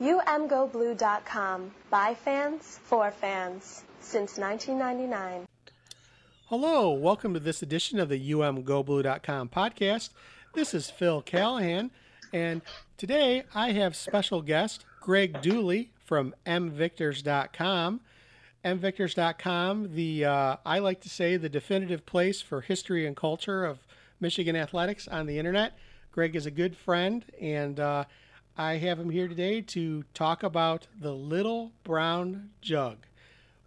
UMGoBlue.com. By fans, for fans. Since 1999. Hello, welcome to this edition of the UMGoBlue.com podcast. This is Phil Callahan, and today I have special guest Greg Dooley from MVictors.com. MVictors.com, the uh, I like to say the definitive place for history and culture of Michigan athletics on the internet. Greg is a good friend, and uh, I have him here today to talk about the Little Brown Jug,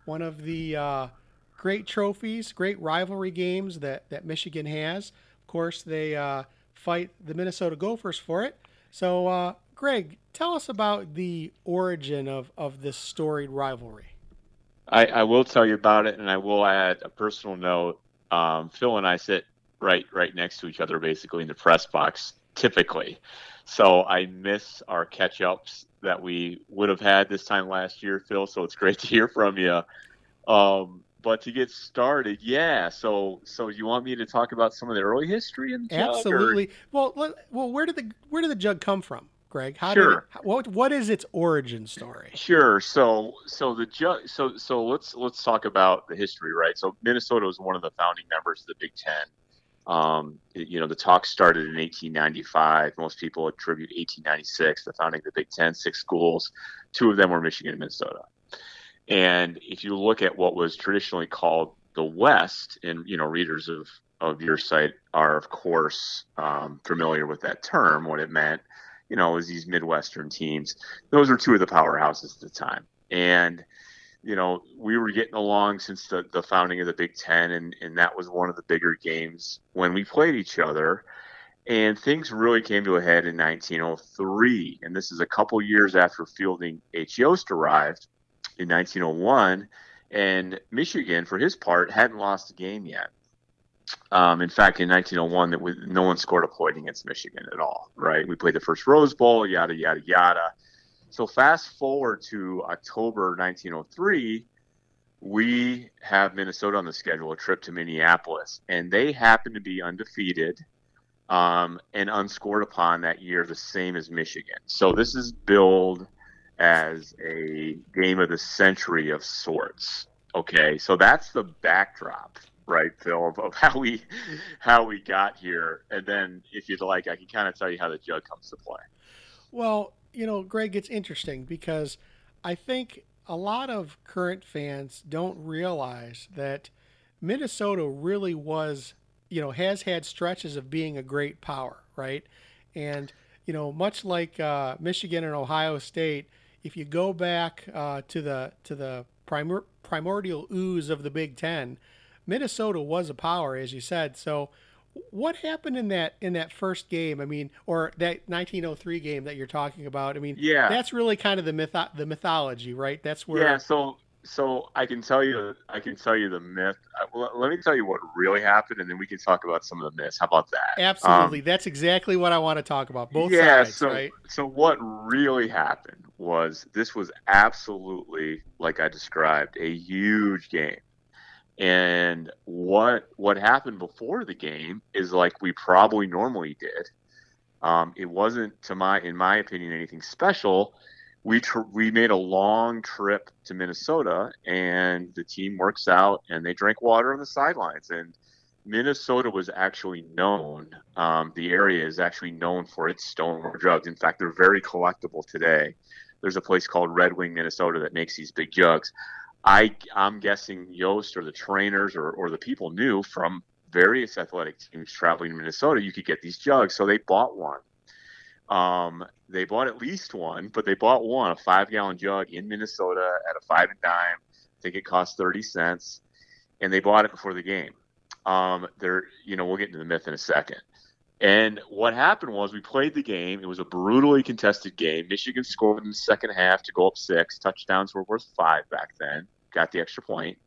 one of the uh, great trophies, great rivalry games that, that Michigan has. Of course, they uh, fight the Minnesota Gophers for it. So, uh, Greg, tell us about the origin of, of this storied rivalry. I, I, will tell you about it, and I will add a personal note. Um, Phil and I sit right right next to each other, basically in the press box, typically. So I miss our catch ups that we would have had this time last year, Phil. So it's great to hear from you. Um, but to get started, yeah. So, so you want me to talk about some of the early history in the jug? Absolutely. Well, well, where did the where did the jug come from, Greg? How sure. Did it, what what is its origin story? Sure. So, so the jug. So, so let's let's talk about the history, right? So, Minnesota was one of the founding members of the Big Ten. Um, you know, the talk started in 1895. Most people attribute 1896, the founding of the Big Ten, six schools. Two of them were Michigan and Minnesota. And if you look at what was traditionally called the West, and you know, readers of of your site are of course um, familiar with that term. What it meant, you know, was these Midwestern teams. Those were two of the powerhouses at the time, and you know, we were getting along since the, the founding of the Big Ten, and, and that was one of the bigger games when we played each other. And things really came to a head in 1903. And this is a couple years after Fielding H. Yost arrived in 1901. And Michigan, for his part, hadn't lost a game yet. Um, in fact, in 1901, that no one scored a point against Michigan at all. Right? We played the first Rose Bowl, yada yada yada. So fast forward to October 1903, we have Minnesota on the schedule, a trip to Minneapolis, and they happen to be undefeated um, and unscored upon that year, the same as Michigan. So this is billed as a game of the century of sorts. Okay, so that's the backdrop, right, Phil, of, of how we how we got here, and then if you'd like, I can kind of tell you how the jug comes to play. Well, you know, Greg, it's interesting because I think a lot of current fans don't realize that Minnesota really was, you know, has had stretches of being a great power, right? And, you know, much like uh, Michigan and Ohio State, if you go back uh, to the to the primor- primordial ooze of the Big Ten, Minnesota was a power, as you said. So what happened in that in that first game? I mean, or that 1903 game that you're talking about? I mean, yeah, that's really kind of the myth the mythology, right? That's where. Yeah. So so I can tell you I can tell you the myth. Let me tell you what really happened, and then we can talk about some of the myths. How about that? Absolutely. Um, that's exactly what I want to talk about. Both yeah, sides, so, right? So what really happened was this was absolutely like I described a huge game and what what happened before the game is like we probably normally did. Um, it wasn't, to my in my opinion, anything special. We tr- we made a long trip to Minnesota, and the team works out, and they drink water on the sidelines. And Minnesota was actually known. Um, the area is actually known for its stoneware jugs. In fact, they're very collectible today. There's a place called Red Wing, Minnesota, that makes these big jugs. I I'm guessing Yost or the trainers or, or the people knew from various athletic teams traveling to Minnesota you could get these jugs, so they bought one. Um, they bought at least one, but they bought one, a five gallon jug in Minnesota at a five and dime. I think it cost thirty cents, and they bought it before the game. Um, there, you know, we'll get into the myth in a second. And what happened was we played the game. It was a brutally contested game. Michigan scored in the second half to go up six. Touchdowns were worth five back then. Got the extra point.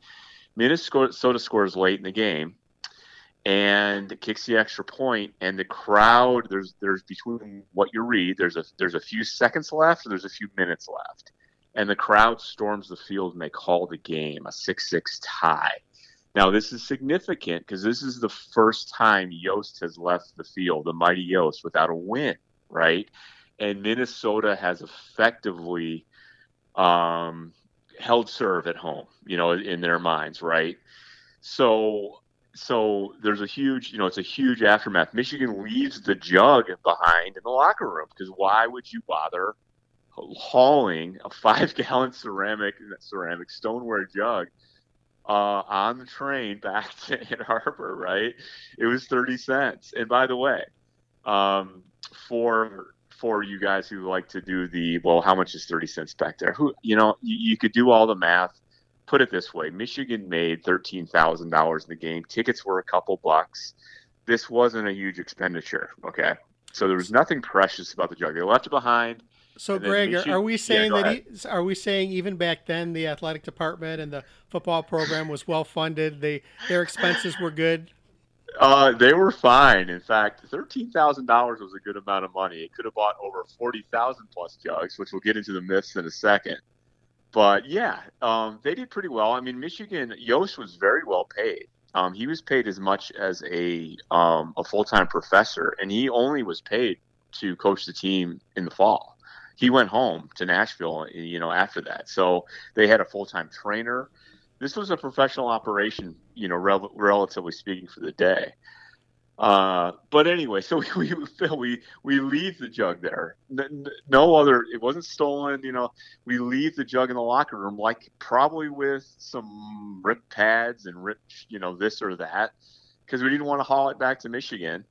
Minnesota scores late in the game and kicks the extra point and the crowd there's there's between what you read there's a there's a few seconds left there's a few minutes left and the crowd storms the field and they call the game a 6-6 tie now, this is significant because this is the first time Yost has left the field, the mighty Yost, without a win, right? and Minnesota has effectively um, held serve at home, you know, in their minds, right? So, so there's a huge, you know, it's a huge aftermath. Michigan leaves the jug behind in the locker room because why would you bother hauling a five-gallon ceramic ceramic stoneware jug uh, on the train back to Ann Arbor? Right? It was thirty cents. And by the way, um, for for you guys who like to do the well, how much is thirty cents back there? Who you know, you, you could do all the math. Put it this way: Michigan made thirteen thousand dollars in the game. Tickets were a couple bucks. This wasn't a huge expenditure. Okay, so there was nothing precious about the jug. They left it behind. So, Greg, are we saying yeah, that he, are we saying even back then the athletic department and the football program was well funded? They their expenses were good. Uh, they were fine. In fact, thirteen thousand dollars was a good amount of money. It could have bought over forty thousand plus jugs, which we'll get into the myths in a second. But yeah, um, they did pretty well. I mean, Michigan Yost was very well paid. Um, he was paid as much as a um, a full time professor, and he only was paid to coach the team in the fall. He went home to Nashville, you know, after that. So they had a full time trainer this was a professional operation, you know, rel- relatively speaking, for the day. Uh, but anyway, so we, we we we leave the jug there. No other, it wasn't stolen. You know, we leave the jug in the locker room, like probably with some ripped pads and ripped, you know, this or that, because we didn't want to haul it back to Michigan.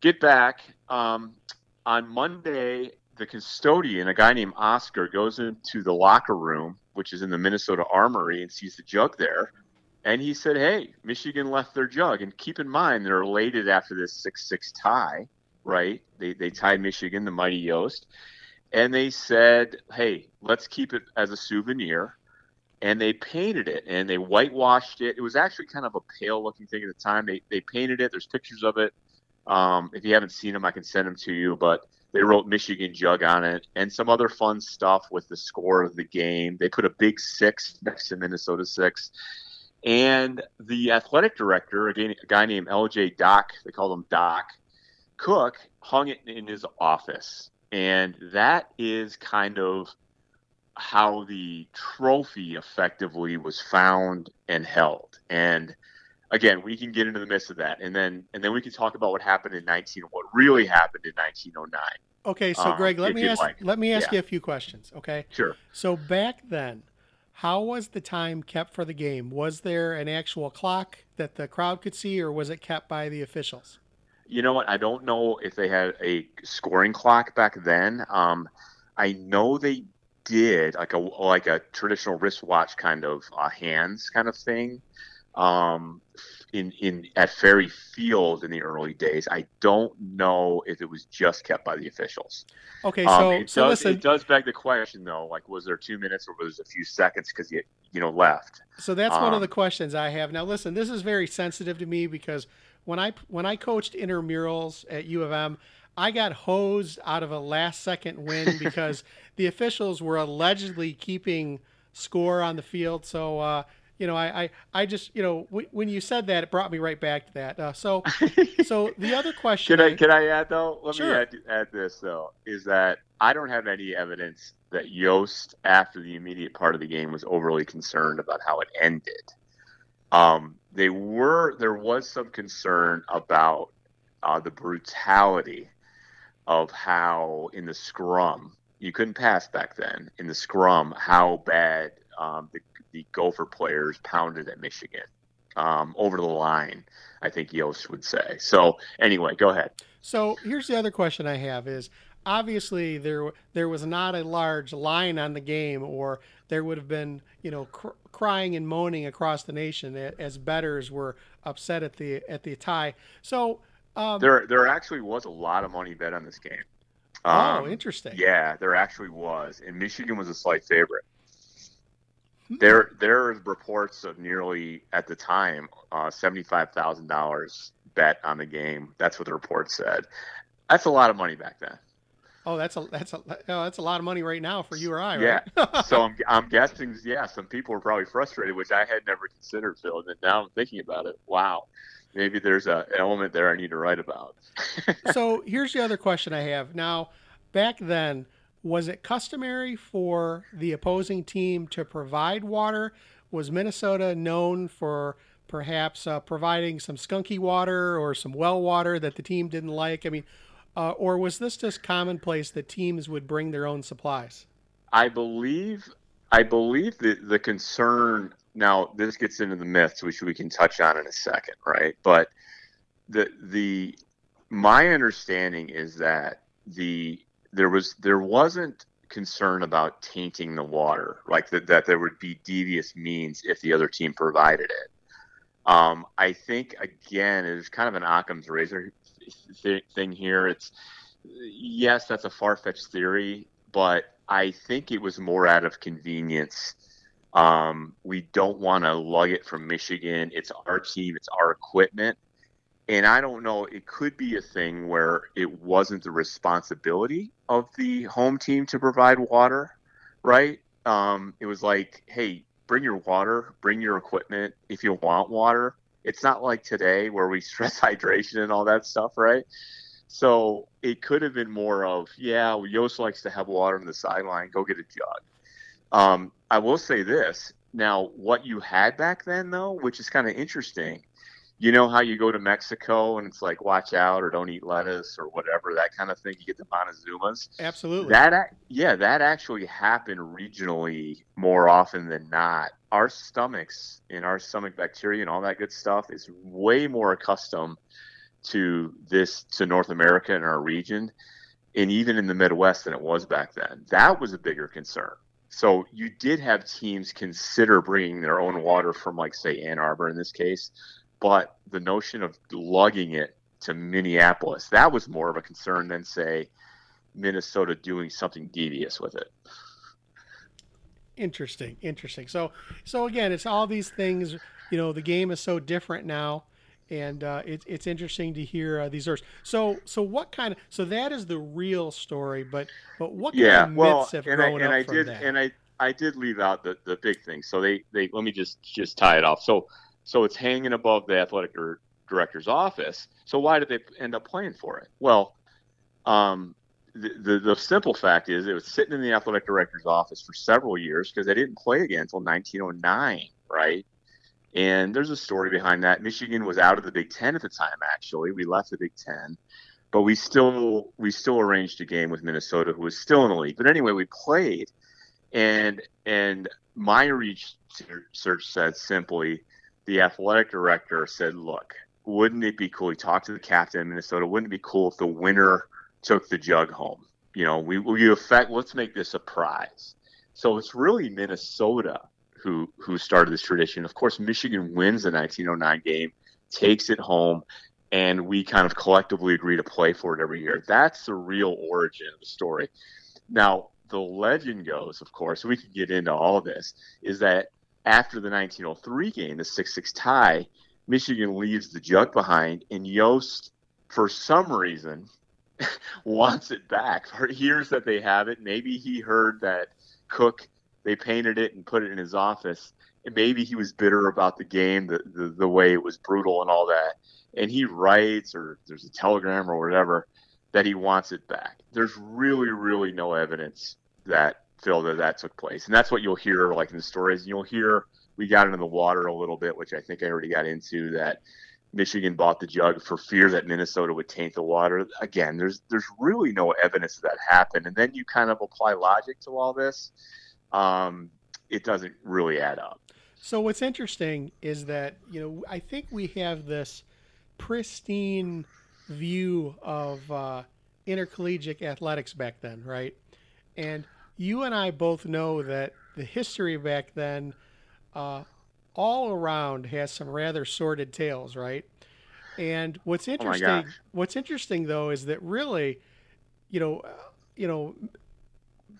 Get back um, on Monday. The custodian, a guy named Oscar, goes into the locker room which is in the Minnesota Armory, and sees the jug there. And he said, Hey, Michigan left their jug. And keep in mind, they're elated after this 6 6 tie, right? They, they tied Michigan, the mighty Yost. And they said, Hey, let's keep it as a souvenir. And they painted it and they whitewashed it. It was actually kind of a pale looking thing at the time. They, they painted it. There's pictures of it. Um, if you haven't seen them, I can send them to you. But they wrote Michigan Jug on it and some other fun stuff with the score of the game. They put a big six next to Minnesota six. And the athletic director, a guy named LJ Doc, they called him Doc Cooke, hung it in his office. And that is kind of how the trophy effectively was found and held. And again, we can get into the midst of that, and then and then we can talk about what happened in 19, what really happened in 1909. Okay, so um, Greg, let me ask like. let me ask yeah. you a few questions. Okay. Sure. So back then, how was the time kept for the game? Was there an actual clock that the crowd could see, or was it kept by the officials? You know what? I don't know if they had a scoring clock back then. Um, I know they did like a like a traditional wristwatch kind of uh, hands kind of thing um, in in at Ferry Field in the early days. I don't know if it was just kept by the officials. Okay, so um, it so does listen. it does beg the question though, like was there two minutes or was it a few seconds because you you know left? So that's um, one of the um, questions I have now. Listen, this is very sensitive to me because when I when I coached intramurals at U of M. I got hosed out of a last second win because the officials were allegedly keeping score on the field. So uh, you know, I, I, I just, you know, w- when you said that, it brought me right back to that. Uh, so, so the other question. Can I, can I add though? Let sure. me add, add this though, is that I don't have any evidence that Yost, after the immediate part of the game, was overly concerned about how it ended. Um, they were, there was some concern about uh, the brutality of how in the scrum you couldn't pass back then in the scrum how bad um, the the Gopher players pounded at Michigan um, over the line. I think Yost would say. So anyway, go ahead. So here's the other question I have: is obviously there there was not a large line on the game, or there would have been you know cr- crying and moaning across the nation as bettors were upset at the at the tie. So um, there there actually was a lot of money bet on this game. Oh, um, oh, interesting. Yeah, there actually was, and Michigan was a slight favorite. There, there are reports of nearly at the time uh, seventy-five thousand dollars bet on the game. That's what the report said. That's a lot of money back then. Oh, that's a that's a oh, that's a lot of money right now for you or I, right? Yeah. so I'm I'm guessing, yeah, some people were probably frustrated, which I had never considered, Phil. And now I'm thinking about it. Wow, maybe there's a, an element there I need to write about. so here's the other question I have now back then, was it customary for the opposing team to provide water? Was Minnesota known for perhaps uh, providing some skunky water or some well water that the team didn't like? I mean, uh, or was this just commonplace that teams would bring their own supplies? I believe, I believe that the concern. Now, this gets into the myths, which we can touch on in a second, right? But the the my understanding is that the there was there wasn't concern about tainting the water, like that, that there would be devious means if the other team provided it. Um, I think again, it's kind of an Occam's razor th- thing here. It's yes, that's a far fetched theory, but I think it was more out of convenience. Um, we don't want to lug it from Michigan. It's our team. It's our equipment. And I don't know, it could be a thing where it wasn't the responsibility of the home team to provide water, right? Um, it was like, hey, bring your water, bring your equipment if you want water. It's not like today where we stress hydration and all that stuff, right? So it could have been more of, yeah, Yost likes to have water on the sideline. Go get a jug. Um, I will say this. Now, what you had back then, though, which is kind of interesting, you know how you go to Mexico and it's like watch out or don't eat lettuce or whatever that kind of thing. You get the Montezumas. Absolutely. That yeah, that actually happened regionally more often than not. Our stomachs and our stomach bacteria and all that good stuff is way more accustomed to this to North America and our region, and even in the Midwest than it was back then. That was a bigger concern. So you did have teams consider bringing their own water from, like, say, Ann Arbor in this case, but the notion of lugging it to Minneapolis, that was more of a concern than, say, Minnesota doing something devious with it. Interesting, interesting. So, so again, it's all these things. You know, the game is so different now, and uh, it's it's interesting to hear uh, these stories. So, so what kind of so that is the real story, but but what kind yeah, of myths well, have and I, grown and up I from did, that? and I I did leave out the the big thing. So they they let me just just tie it off. So so it's hanging above the athletic director's office. So why did they end up playing for it? Well, um, the, the, the simple fact is it was sitting in the athletic director's office for several years because they didn't play again until 1909, right? And there's a story behind that. Michigan was out of the Big Ten at the time. Actually, we left the Big Ten, but we still we still arranged a game with Minnesota, who was still in the league. But anyway, we played, and and my research said simply the athletic director said, "Look, wouldn't it be cool?" He talked to the captain Minnesota. Wouldn't it be cool if the winner took the jug home? You know, we we affect. Let's make this a prize. So it's really Minnesota who who started this tradition. Of course, Michigan wins the 1909 game, takes it home, and we kind of collectively agree to play for it every year. That's the real origin of the story. Now, the legend goes, of course, we could get into all this, is that after the 1903 game, the 6-6 tie, Michigan leaves the jug behind, and Yost, for some reason, wants it back. Hears that they have it. Maybe he heard that Cooke they painted it and put it in his office, and maybe he was bitter about the game, the the, the way it was brutal and all that. And he writes, or there's a telegram or whatever, that he wants it back. There's really, really no evidence that Phil that that took place, and that's what you'll hear like in the stories. You'll hear we got into the water a little bit, which I think I already got into that. Michigan bought the jug for fear that Minnesota would taint the water. Again, there's there's really no evidence that happened, and then you kind of apply logic to all this. Um, it doesn't really add up. So what's interesting is that you know I think we have this pristine view of uh, intercollegiate athletics back then, right? And you and I both know that the history back then, uh, all around, has some rather sordid tales, right? And what's interesting, gosh. what's interesting though, is that really, you know, uh, you know,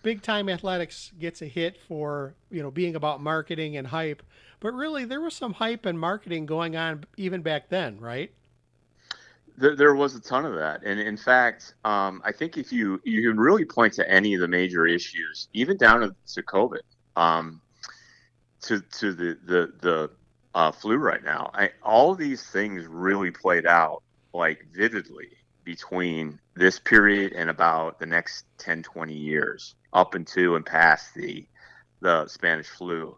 big time athletics gets a hit for you know being about marketing and hype, but really there was some hype and marketing going on even back then, right? There, there was a ton of that, and in fact, um, I think if you you can really point to any of the major issues, even down to, COVID, um, to to the the the uh, flu right now, I, all these things really played out like vividly between this period and about the next 10, 20 years, up into and past the the Spanish flu.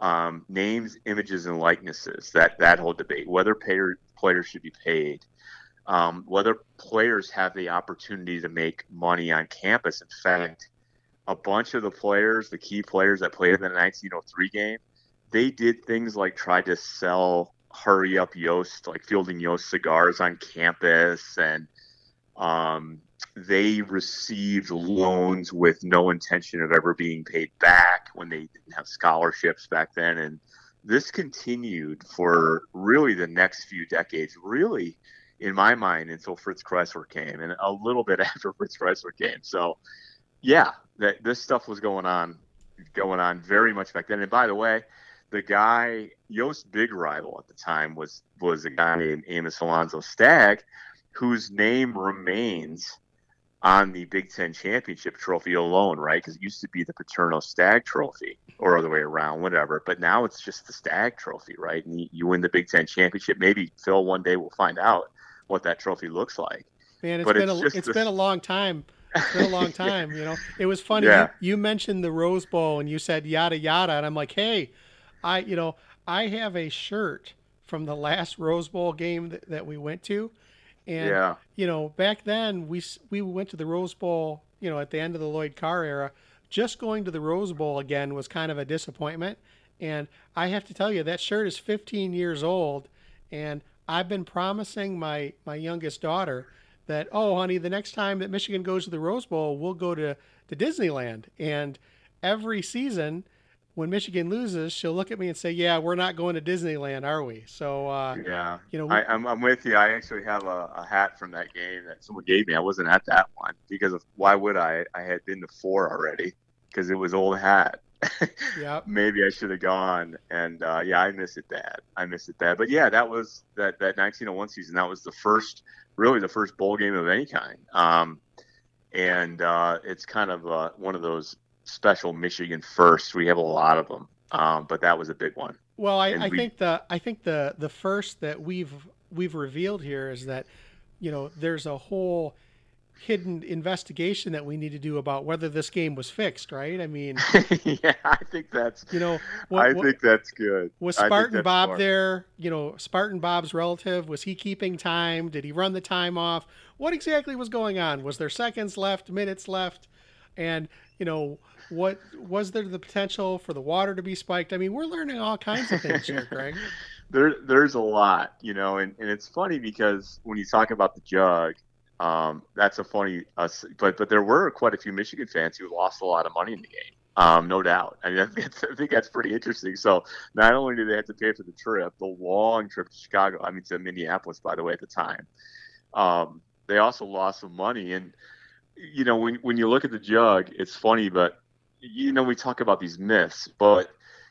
Um, names, images, and likenesses. That that whole debate, whether payer, players should be paid, um, whether players have the opportunity to make money on campus. In fact, a bunch of the players, the key players that played in the 1903 game, they did things like try to sell hurry up Yost, like fielding Yost cigars on campus, and um, they received loans with no intention of ever being paid back when they didn't have scholarships back then. And this continued for really the next few decades, really, in my mind, until Fritz Crisler came and a little bit after Fritz Crisler came. So, yeah, that this stuff was going on, going on very much back then. And by the way, the guy Yost's big rival at the time was was a guy named Amos Alonzo Stagg, whose name remains on the Big Ten championship trophy alone, right? Because it used to be the Paterno Stagg trophy or other way around, whatever. But now it's just the Stagg trophy, right? And you win the Big Ten championship. Maybe Phil one day will find out what that trophy looks like. Man, it's but been it's a, it's been a long time. It's been a long time. You know, it was funny. Yeah. You, you mentioned the Rose Bowl and you said yada yada, and I'm like, hey, I you know I have a shirt from the last Rose Bowl game that, that we went to, and yeah. you know back then we we went to the Rose Bowl. You know at the end of the Lloyd Carr era, just going to the Rose Bowl again was kind of a disappointment. And I have to tell you that shirt is 15 years old, and I've been promising my my youngest daughter that oh honey the next time that Michigan goes to the Rose Bowl we'll go to to Disneyland and every season when Michigan loses, she'll look at me and say, "Yeah, we're not going to Disneyland, are we?" So uh, yeah, you know, we... I, am I'm, I'm with you. I actually have a, a, hat from that game that someone gave me. I wasn't at that one because of why would I? I had been to four already because it was old hat. Yeah, maybe I should have gone. And uh, yeah, I miss it bad. I miss it bad. But yeah, that was that that 1901 season. That was the first, really the first bowl game of any kind. Um, and uh, it's kind of uh, one of those special Michigan firsts. We have a lot of them, um, but that was a big one. Well, I, I we, think the I think the the first that we've we've revealed here is that you know there's a whole hidden investigation that we need to do about whether this game was fixed, right? I mean, yeah, I think that's you know, what, I what, think that's good. Was Spartan Bob smart. there? You know, Spartan Bob's relative was he keeping time? Did he run the time off? What exactly was going on? Was there seconds left, minutes left? And you know, what was there the potential for the water to be spiked? I mean, we're learning all kinds of things here, Greg. there, there's a lot, you know, and, and it's funny because when you talk about the jug, um, that's a funny, uh, but but there were quite a few Michigan fans who lost a lot of money in the game. Um, no doubt. I mean, I think, I think, that's pretty interesting. So not only did they have to pay for the trip, the long trip to Chicago, I mean to Minneapolis, by the way, at the time, um, they also lost some money. And you know, when when you look at the jug, it's funny, but you know, we talk about these myths, but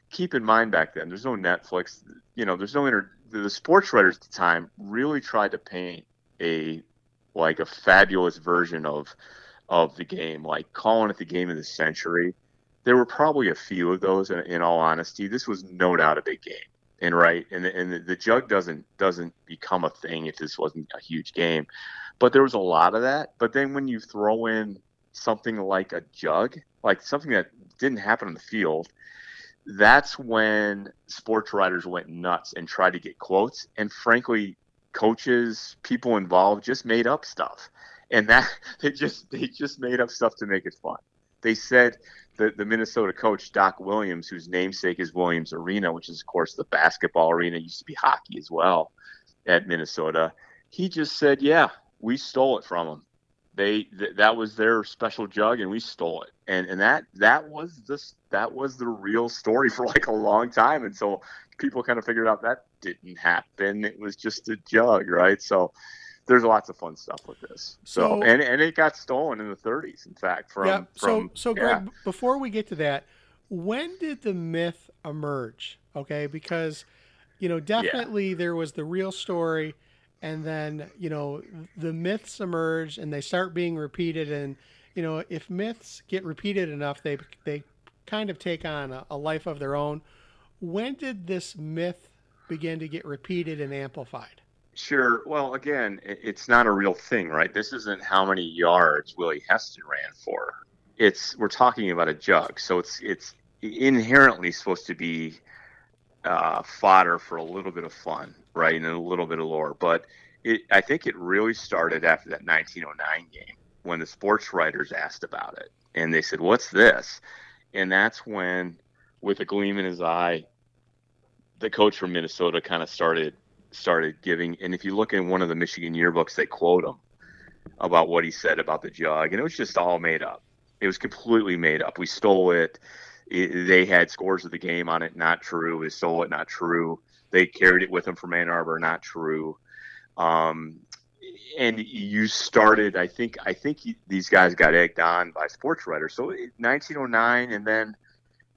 keep in mind back then, there's no Netflix, you know, there's no inter. The sports writers at the time really tried to paint a like a fabulous version of of the game, like calling it the game of the century. There were probably a few of those. In, in all honesty, this was no doubt a big game, and right, and and the, the jug doesn't doesn't become a thing if this wasn't a huge game, but there was a lot of that. But then when you throw in something like a jug, like something that didn't happen on the field, that's when sports writers went nuts and tried to get quotes. And frankly, coaches, people involved just made up stuff. And that they just they just made up stuff to make it fun. They said the, the Minnesota coach Doc Williams, whose namesake is Williams Arena, which is of course the basketball arena, used to be hockey as well at Minnesota. He just said, "Yeah, we stole it from them they th- that was their special jug and we stole it and and that that was this that was the real story for like a long time and so people kind of figured out that didn't happen. It was just a jug right? So there's lots of fun stuff with this. So, so and and it got stolen in the 30s in fact from yeah so from, so greg yeah. before we get to that when did the myth emerge? Okay because you know definitely yeah. there was the real story and then you know the myths emerge and they start being repeated. And you know if myths get repeated enough they they kind of take on a, a life of their own. When did this myth begin to get repeated and amplified Sure. Well, again, it's not a real thing, right? This isn't how many yards Willie Heston ran for. It's we're talking about a jug, so it's it's inherently supposed to be uh, fodder for a little bit of fun, right, and a little bit of lore. But it, I think it really started after that 1909 game when the sports writers asked about it, and they said, "What's this?" And that's when, with a gleam in his eye, the coach from Minnesota kind of started started giving. And if you look in one of the Michigan yearbooks, they quote him about what he said about the jug, and it was just all made up. It was completely made up. We stole it. it they had scores of the game on it, not true. We stole it, not true. They carried it with them from Ann Arbor, not true. Um, and you started. I think. I think these guys got egged on by sports writers. So 1909, and then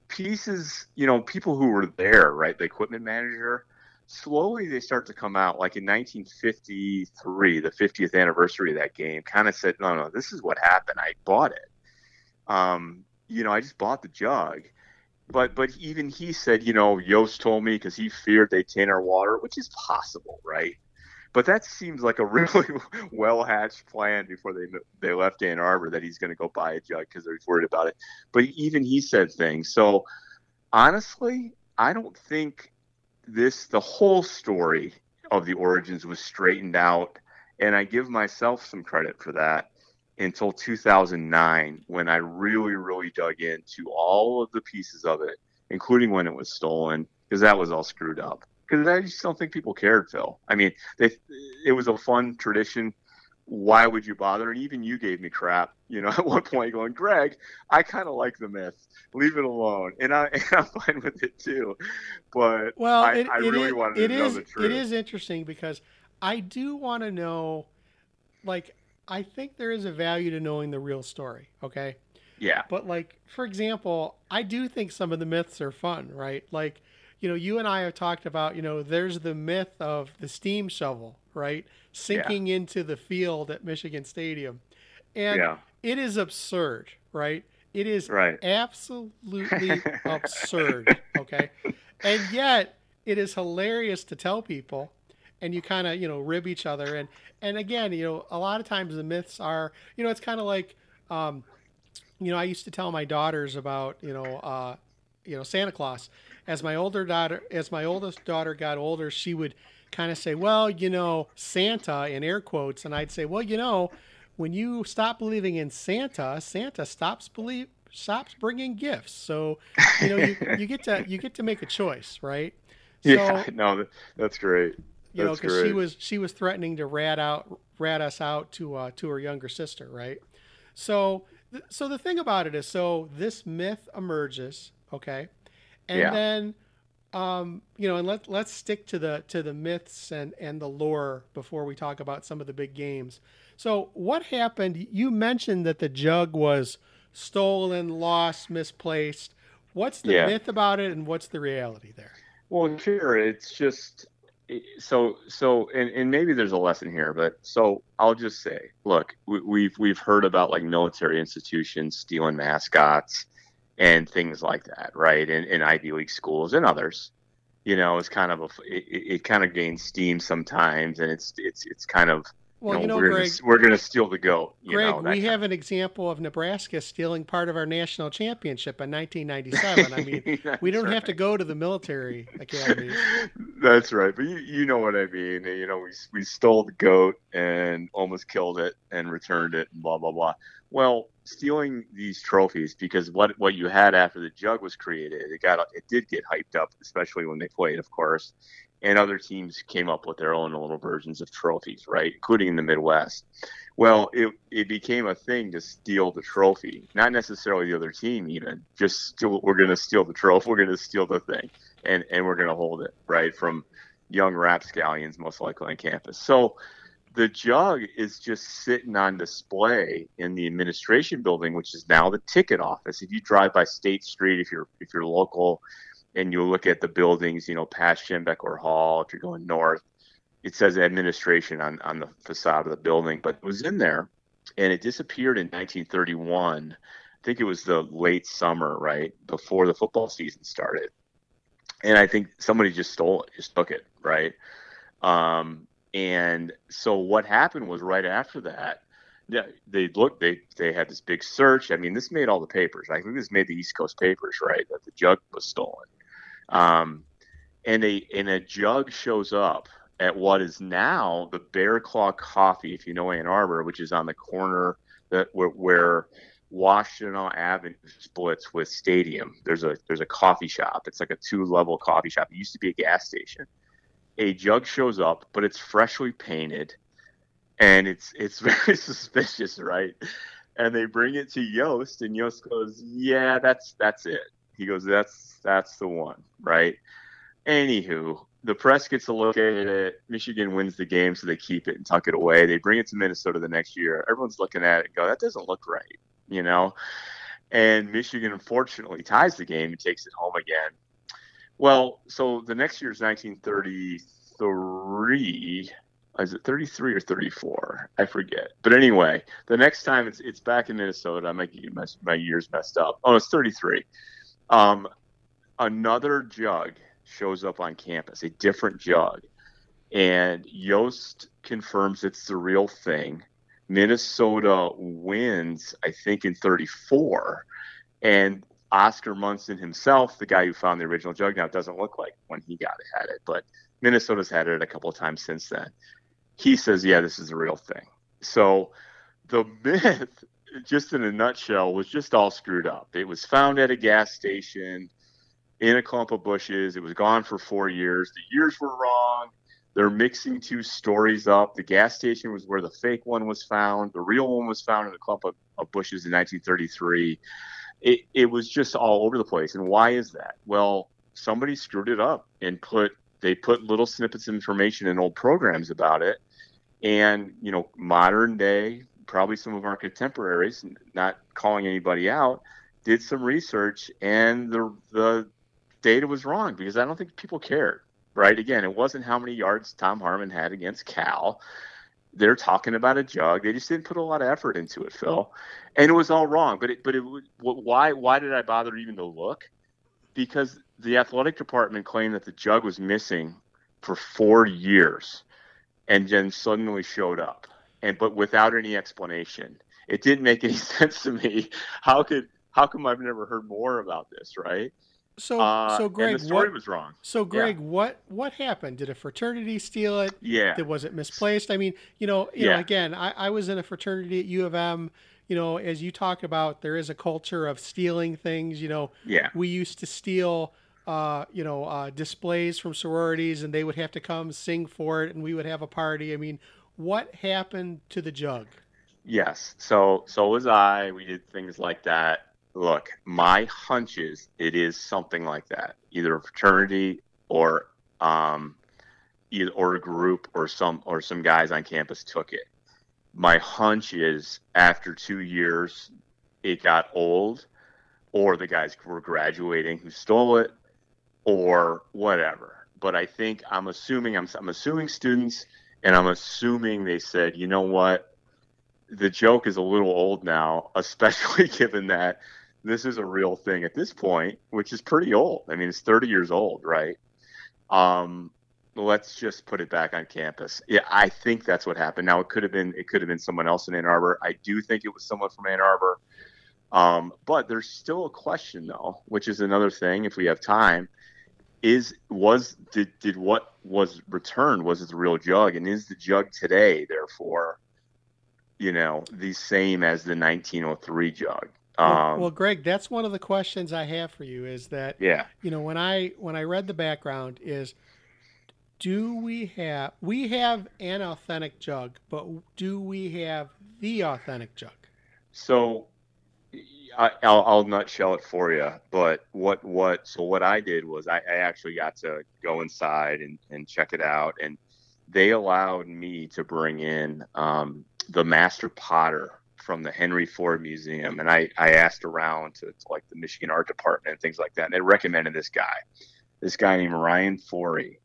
pieces. You know, people who were there, right? The equipment manager slowly they start to come out. Like in 1953, the 50th anniversary of that game, kind of said, "No, no, this is what happened. I bought it. Um, you know, I just bought the jug." But but even he said, you know, Yost told me because he feared they taint our water, which is possible, right? But that seems like a hmm. really well hatched plan before they they left Ann Arbor that he's going to go buy a jug because they're worried about it. But even he said things. So honestly, I don't think this the whole story of the origins was straightened out and i give myself some credit for that until 2009 when i really really dug into all of the pieces of it including when it was stolen because that was all screwed up because i just don't think people cared phil i mean they, it was a fun tradition why would you bother? And even you gave me crap, you know, at one point going, Greg, I kind of like the myth. Leave it alone. And, I, and I'm fine with it too. But well, I, it, I it really is, wanted it to is, know the truth. It is interesting because I do want to know, like, I think there is a value to knowing the real story. Okay. Yeah. But like, for example, I do think some of the myths are fun, right? Like, you know, you and I have talked about, you know, there's the myth of the steam shovel, right? Sinking yeah. into the field at Michigan Stadium. And yeah. it is absurd, right? It is right. absolutely absurd, okay? And yet, it is hilarious to tell people and you kind of, you know, rib each other and and again, you know, a lot of times the myths are, you know, it's kind of like um you know, I used to tell my daughters about, you know, uh you know, Santa Claus as my older daughter, as my oldest daughter got older, she would kind of say, "Well, you know, Santa," in air quotes, and I'd say, "Well, you know, when you stop believing in Santa, Santa stops believe stops bringing gifts. So, you know, you, you get to you get to make a choice, right?" So, yeah, no, that's great. You know, because she was she was threatening to rat out rat us out to uh, to her younger sister, right? So, so the thing about it is, so this myth emerges, okay, and yeah. then um, you know, and let let's stick to the to the myths and and the lore before we talk about some of the big games. So, what happened? You mentioned that the jug was stolen, lost, misplaced. What's the yeah. myth about it, and what's the reality there? Well, sure, it's just so so, and, and maybe there's a lesson here, but so I'll just say, look, we, we've we've heard about like military institutions stealing mascots and things like that, right? In, in Ivy League schools and others, you know, it's kind of a it, it kind of gains steam sometimes, and it's it's it's kind of well, you know, we're Greg, gonna, we're going to steal the goat. Greg, know, we have an example of Nebraska stealing part of our national championship in 1997. I mean, we don't right. have to go to the military academy. That's right, but you, you know what I mean. You know, we we stole the goat and almost killed it and returned it and blah blah blah. Well, stealing these trophies because what what you had after the jug was created, it got it did get hyped up, especially when they played, of course and other teams came up with their own little versions of trophies, right, including in the Midwest. Well, it, it became a thing to steal the trophy, not necessarily the other team, even just steal, we're going to steal the trophy, we're going to steal the thing, and and we're going to hold it right from young rapscallions, most likely on campus. So the jug is just sitting on display in the administration building, which is now the ticket office. If you drive by State Street, if you're if you're local, and you look at the buildings, you know, past Schembechler Hall, if you're going north, it says administration on, on the facade of the building, but it was in there and it disappeared in 1931. I think it was the late summer, right? Before the football season started. And I think somebody just stole it, just took it, right? Um, and so what happened was right after that, they looked they they had this big search. I mean, this made all the papers. I think this made the East Coast papers, right? That the jug was stolen. Um, and a and a jug shows up at what is now the Bear Claw Coffee, if you know Ann Arbor, which is on the corner that where, where Washtenaw Avenue splits with Stadium. There's a there's a coffee shop. It's like a two level coffee shop. It used to be a gas station. A jug shows up, but it's freshly painted, and it's it's very suspicious, right? And they bring it to Yost, and Yost goes, "Yeah, that's that's it." He goes, "That's that's the one, right?" Anywho, the press gets a look at it. Michigan wins the game, so they keep it and tuck it away. They bring it to Minnesota the next year. Everyone's looking at it and go, "That doesn't look right." you know. And Michigan unfortunately ties the game and takes it home again. Well, so the next year is 1933. Is it 33 or 34? I forget. But anyway, the next time it's it's back in Minnesota. I might get my, my years messed up. Oh, it's 33. Um, another jug shows up on campus, a different jug, and Yost confirms it's the real thing. Minnesota wins, I think, in 34. And Oscar Munson himself, the guy who found the original jug, now it doesn't look like when he got it, had it, but Minnesota's had it a couple of times since then. He says, yeah, this is the real thing. So the myth, just in a nutshell, was just all screwed up. It was found at a gas station in a clump of bushes. It was gone for four years. The years were wrong. They're mixing two stories up. The gas station was where the fake one was found. The real one was found in a clump of, of bushes in 1933. It, it was just all over the place. And why is that? Well, somebody screwed it up and put they put little snippets of information in old programs about it. And you know, modern day, probably some of our contemporaries, not calling anybody out, did some research and the the data was wrong because I don't think people cared right? Again, it wasn't how many yards Tom Harmon had against Cal. They're talking about a jug. They just didn't put a lot of effort into it, Phil, and it was all wrong. But it, but it, why, why did I bother even to look? Because the athletic department claimed that the jug was missing for four years, and then suddenly showed up, and but without any explanation. It didn't make any sense to me. How could how come I've never heard more about this, right? So, uh, so Greg, the story what, was wrong. So, Greg, yeah. what what happened? Did a fraternity steal it? Yeah. Did, was it misplaced? I mean, you know, you yeah. know, again, I, I was in a fraternity at U of M. You know, as you talk about, there is a culture of stealing things. You know, yeah. We used to steal, uh, you know, uh, displays from sororities, and they would have to come sing for it, and we would have a party. I mean, what happened to the jug? Yes. So, so was I. We did things like that look, my hunch is it is something like that, either a fraternity or um, either, or a group or some or some guys on campus took it. My hunch is after two years, it got old, or the guys were graduating who stole it, or whatever. But I think I'm assuming I'm, I'm assuming students, and I'm assuming they said, you know what, the joke is a little old now, especially given that this is a real thing at this point, which is pretty old. I mean, it's 30 years old, right? Um, let's just put it back on campus. Yeah, I think that's what happened. Now it could have been it could have been someone else in Ann Arbor. I do think it was someone from Ann Arbor. Um, but there's still a question though, which is another thing if we have time. Is was did did what was returned was it the real jug, and is the jug today therefore, you know, the same as the 1903 jug? Well, um, well, Greg, that's one of the questions I have for you. Is that yeah? You know, when I when I read the background, is do we have we have an authentic jug, but do we have the authentic jug? So, I, will I'll nutshell it for you. But what what so what I did was I, I actually got to go inside and and check it out, and they allowed me to bring in um, the master potter from the Henry Ford Museum, and I, I asked around to, to, like the Michigan Art Department and things like that, and they recommended this guy, this guy named Ryan Forey,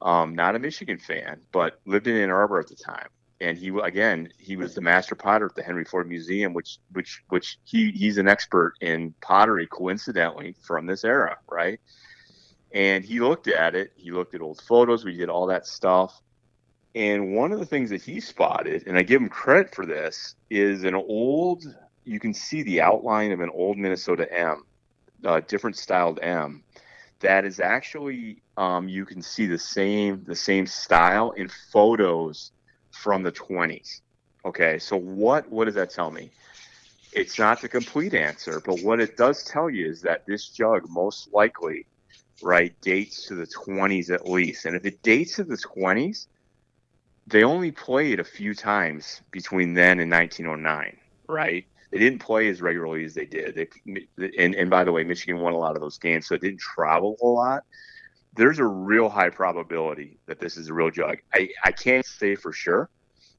um, not a Michigan fan, but lived in Ann Arbor at the time, and he again he was the master potter at the Henry Ford Museum, which which which he he's an expert in pottery, coincidentally from this era, right? And he looked at it, he looked at old photos, we did all that stuff, And one of the things that he spotted, and I give him credit for this, is an old. You can see the outline of an old Minnesota M, different styled M, that is actually um, you can see the same the same style in photos from the 20s. Okay, so what what does that tell me? It's not the complete answer, but what it does tell you is that this jug most likely, right, dates to the 20s at least. And if it dates to the 20s, they only played a few times between then and 1909, right? They didn't play as regularly as they did. They, and, and by the way, Michigan won a lot of those games, so it didn't travel a lot. There's a real high probability that this is a real jug. I, I can't say for sure,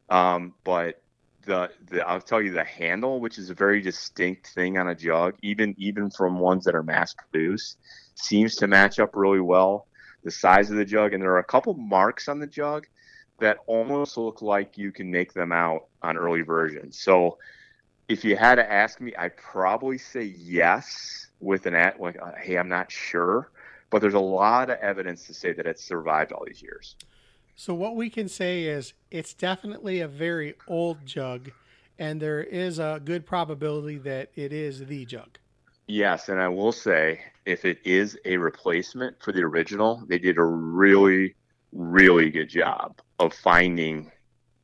um, but the, the I'll tell you the handle, which is a very distinct thing on a jug, even even from ones that are mass produced, seems to match up really well. The size of the jug, and there are a couple marks on the jug that almost look like you can make them out on early versions. So if you had to ask me, I'd probably say yes with an at like, uh, hey, I'm not sure, but there's a lot of evidence to say that it's survived all these years. So what we can say is it's definitely a very old jug, and there is a good probability that it is the jug. Yes, and I will say if it is a replacement for the original, they did a really, really good job of finding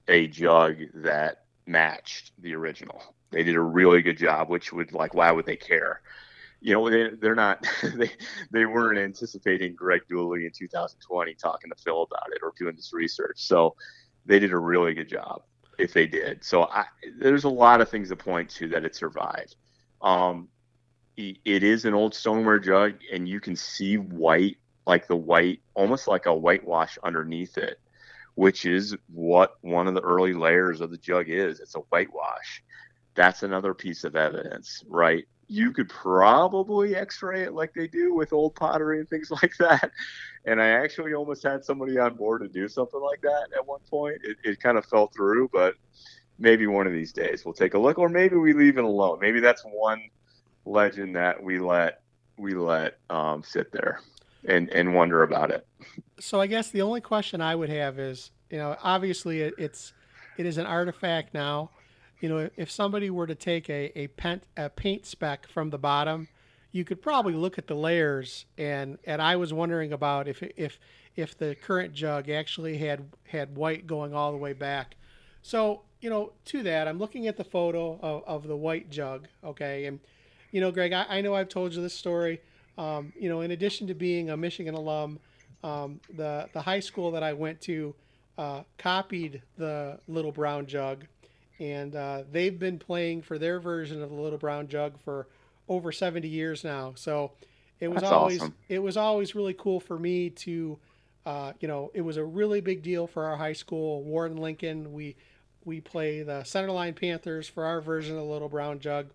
a jug that matched the original. They did a really good job, which would like why would they care? you know they, they're not they they weren't anticipating Greg Dooley in 2020 talking to Phil about it or doing this research. So they did a really good job if they did. So I, there's a lot of things to point to that it survived. Um, it is an old stoneware jug, and you can see white, like the white, almost like a whitewash underneath it, which is what one of the early layers of the jug is. It's a whitewash. That's another piece of evidence, right? you could probably x-ray it like they do with old pottery and things like that and i actually almost had somebody on board to do something like that at one point it, it kind of fell through but maybe one of these days we'll take a look or maybe we leave it alone maybe that's one legend that we let we let um, sit there and and wonder about it so i guess the only question i would have is you know obviously it, it's it is an artifact now you know, if somebody were to take a, a, paint, a paint speck from the bottom, you could probably look at the layers and and I was wondering about if if if the current jug actually had had white going all the way back. So, you know, to that, I'm looking at the photo of, of the white jug, okay? And you know, Greg, I, I know I've told you this story. Um, you know, in addition to being a Michigan alum, um, the the high school that I went to uh, copied the little brown jug and uh, they've been playing for their version of the Little Brown Jug for over 70 years now. So it was That's always awesome. it was always really cool for me to, uh, you know, it was a really big deal for our high school, Warren Lincoln. We we play the Centerline Panthers for our version of the Little Brown Jug.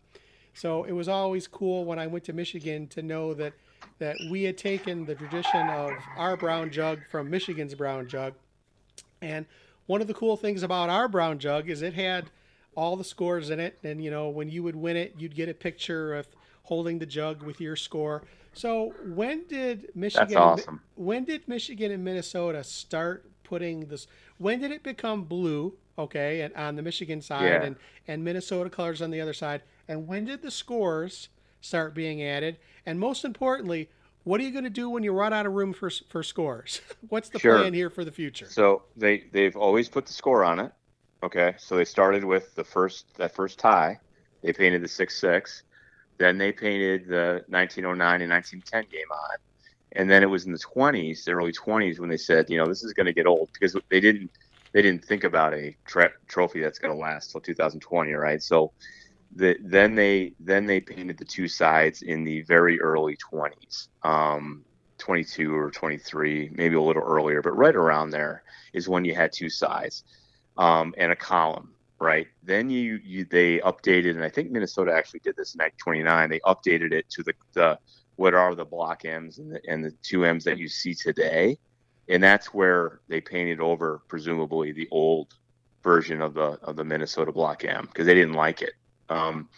So it was always cool when I went to Michigan to know that that we had taken the tradition of our brown jug from Michigan's brown jug, and one of the cool things about our brown jug is it had all the scores in it, and you know when you would win it, you'd get a picture of holding the jug with your score. So when did Michigan? That's awesome. When did Michigan and Minnesota start putting this? When did it become blue? Okay, and on the Michigan side, Yeah. and and Minnesota colors on the other side. And when did the scores start being added? And most importantly, what are you going to do when you run out of room for for scores? What's the Sure. plan here for the future? So they they've always put the score on it. Okay, so they started with the first that first tie. They painted the six six. Then they painted the 1909 and 1910 game on, and then it was in the 20s, the early 20s, when they said, you know, this is going to get old because they didn't they didn't think about a tra- trophy that's going to last till 2020, right? So the, then they then they painted the two sides in the very early 20s, um, 22 or 23, maybe a little earlier, but right around there is when you had two sides um, and a column, right? Then you, you they updated, and I think Minnesota actually did this in '29. They updated it to the, the what are the block M's and the, and the two M's that you see today, and that's where they painted over presumably the old version of the of the Minnesota block M because they didn't like it. Um,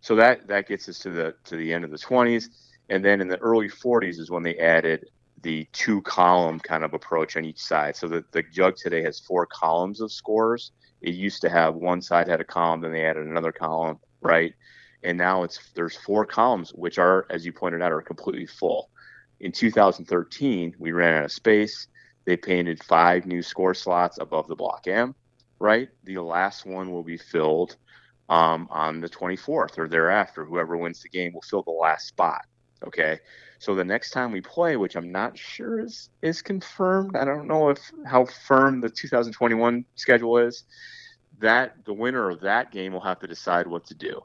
so that that gets us to the to the end of the 20s, and then in the early 40s is when they added the two column kind of approach on each side. So the, the jug today has four columns of scores. It used to have one side had a column, then they added another column, right? And now it's there's four columns, which are, as you pointed out, are completely full. In 2013, we ran out of space. They painted five new score slots above the block M, right? The last one will be filled um, on the 24th or thereafter. Whoever wins the game will fill the last spot. Okay. So the next time we play, which I'm not sure is is confirmed, I don't know if how firm the 2021 schedule is. That the winner of that game will have to decide what to do.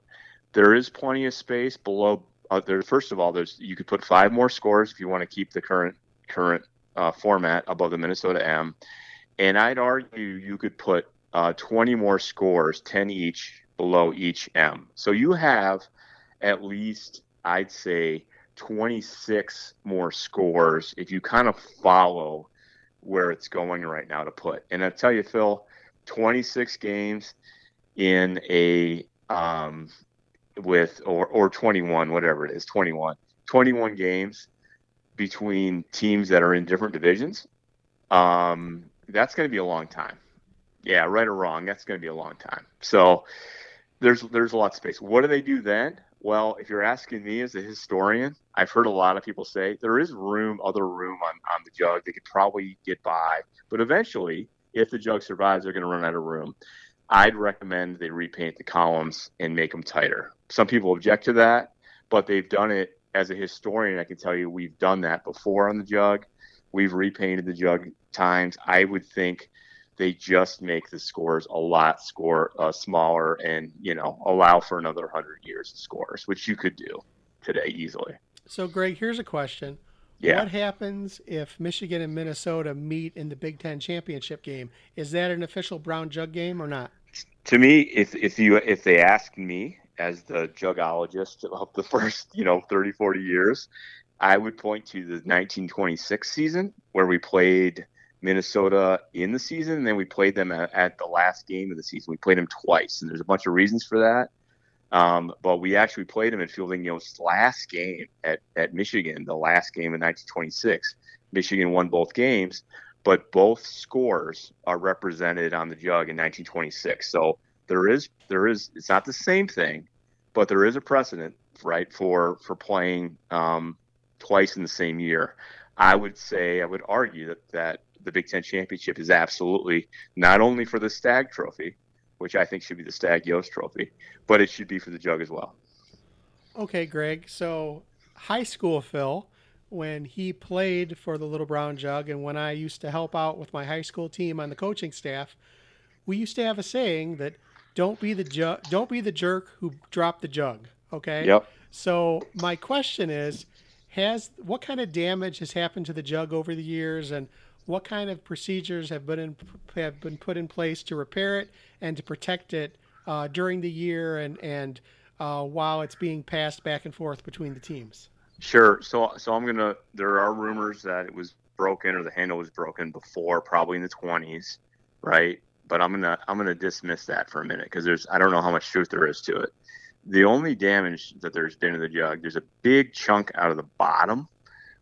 There is plenty of space below. Uh, there, first of all, there's you could put five more scores if you want to keep the current current uh, format above the Minnesota M, and I'd argue you could put uh, 20 more scores, 10 each below each M. So you have at least, I'd say, 26 more scores if you kind of follow where it's going right now to put. And I tell you, Phil, 26 games in a um, with or or 21, whatever it is, 21, 21 games between teams that are in different divisions. Um, that's going to be a long time. Yeah, right or wrong, that's going to be a long time. So there's there's a lot of space. What do they do then? Well, if you're asking me as a historian, I've heard a lot of people say there is room, other room on, on the jug. They could probably get by, but eventually, if the jug survives, they're going to run out of room. I'd recommend they repaint the columns and make them tighter. Some people object to that, but they've done it. As a historian, I can tell you we've done that before on the jug. We've repainted the jug times. I would think they just make the scores a lot score uh, smaller and you know allow for another 100 years of scores which you could do today easily. So greg here's a question. Yeah. what happens if michigan and minnesota meet in the big ten championship game? Is that an official brown jug game or not? To me if, if you if they ask me as the jugologist of the first you know 30 40 years i would point to the 1926 season where we played – Minnesota in the season, and then we played them at, at, the last game of the season. We played them twice, and there's a bunch of reasons for that. Um, but we actually played them in Fielding Yost's last game at, at Michigan, the last game in 1926. Michigan won both games, but both scores are represented on the jug in 1926. So there is there is it's not the same thing, but there is a precedent, right, for for playing um, twice in the same year. I would say I would argue that that the Big Ten championship is absolutely not only for the Stagg Trophy, which I think should be the Stagg Yost Trophy, but it should be for the Jug as well. Okay, Greg. So high school Phil, when he played for the Little Brown Jug, and when I used to help out with my high school team on the coaching staff, we used to have a saying that don't be the ju- don't be the jerk who dropped the jug. Okay. Yep. So my question is, has what kind of damage has happened to the jug over the years, and what kind of procedures have been in, have been put in place to repair it and to protect it uh, during the year and and uh, while it's being passed back and forth between the teams? Sure. So so I'm gonna. There are rumors that it was broken or the handle was broken before, probably in the 20s, right? But I'm gonna I'm gonna dismiss that for a minute because there's I don't know how much truth there is to it. The only damage that there's been to the jug, there's a big chunk out of the bottom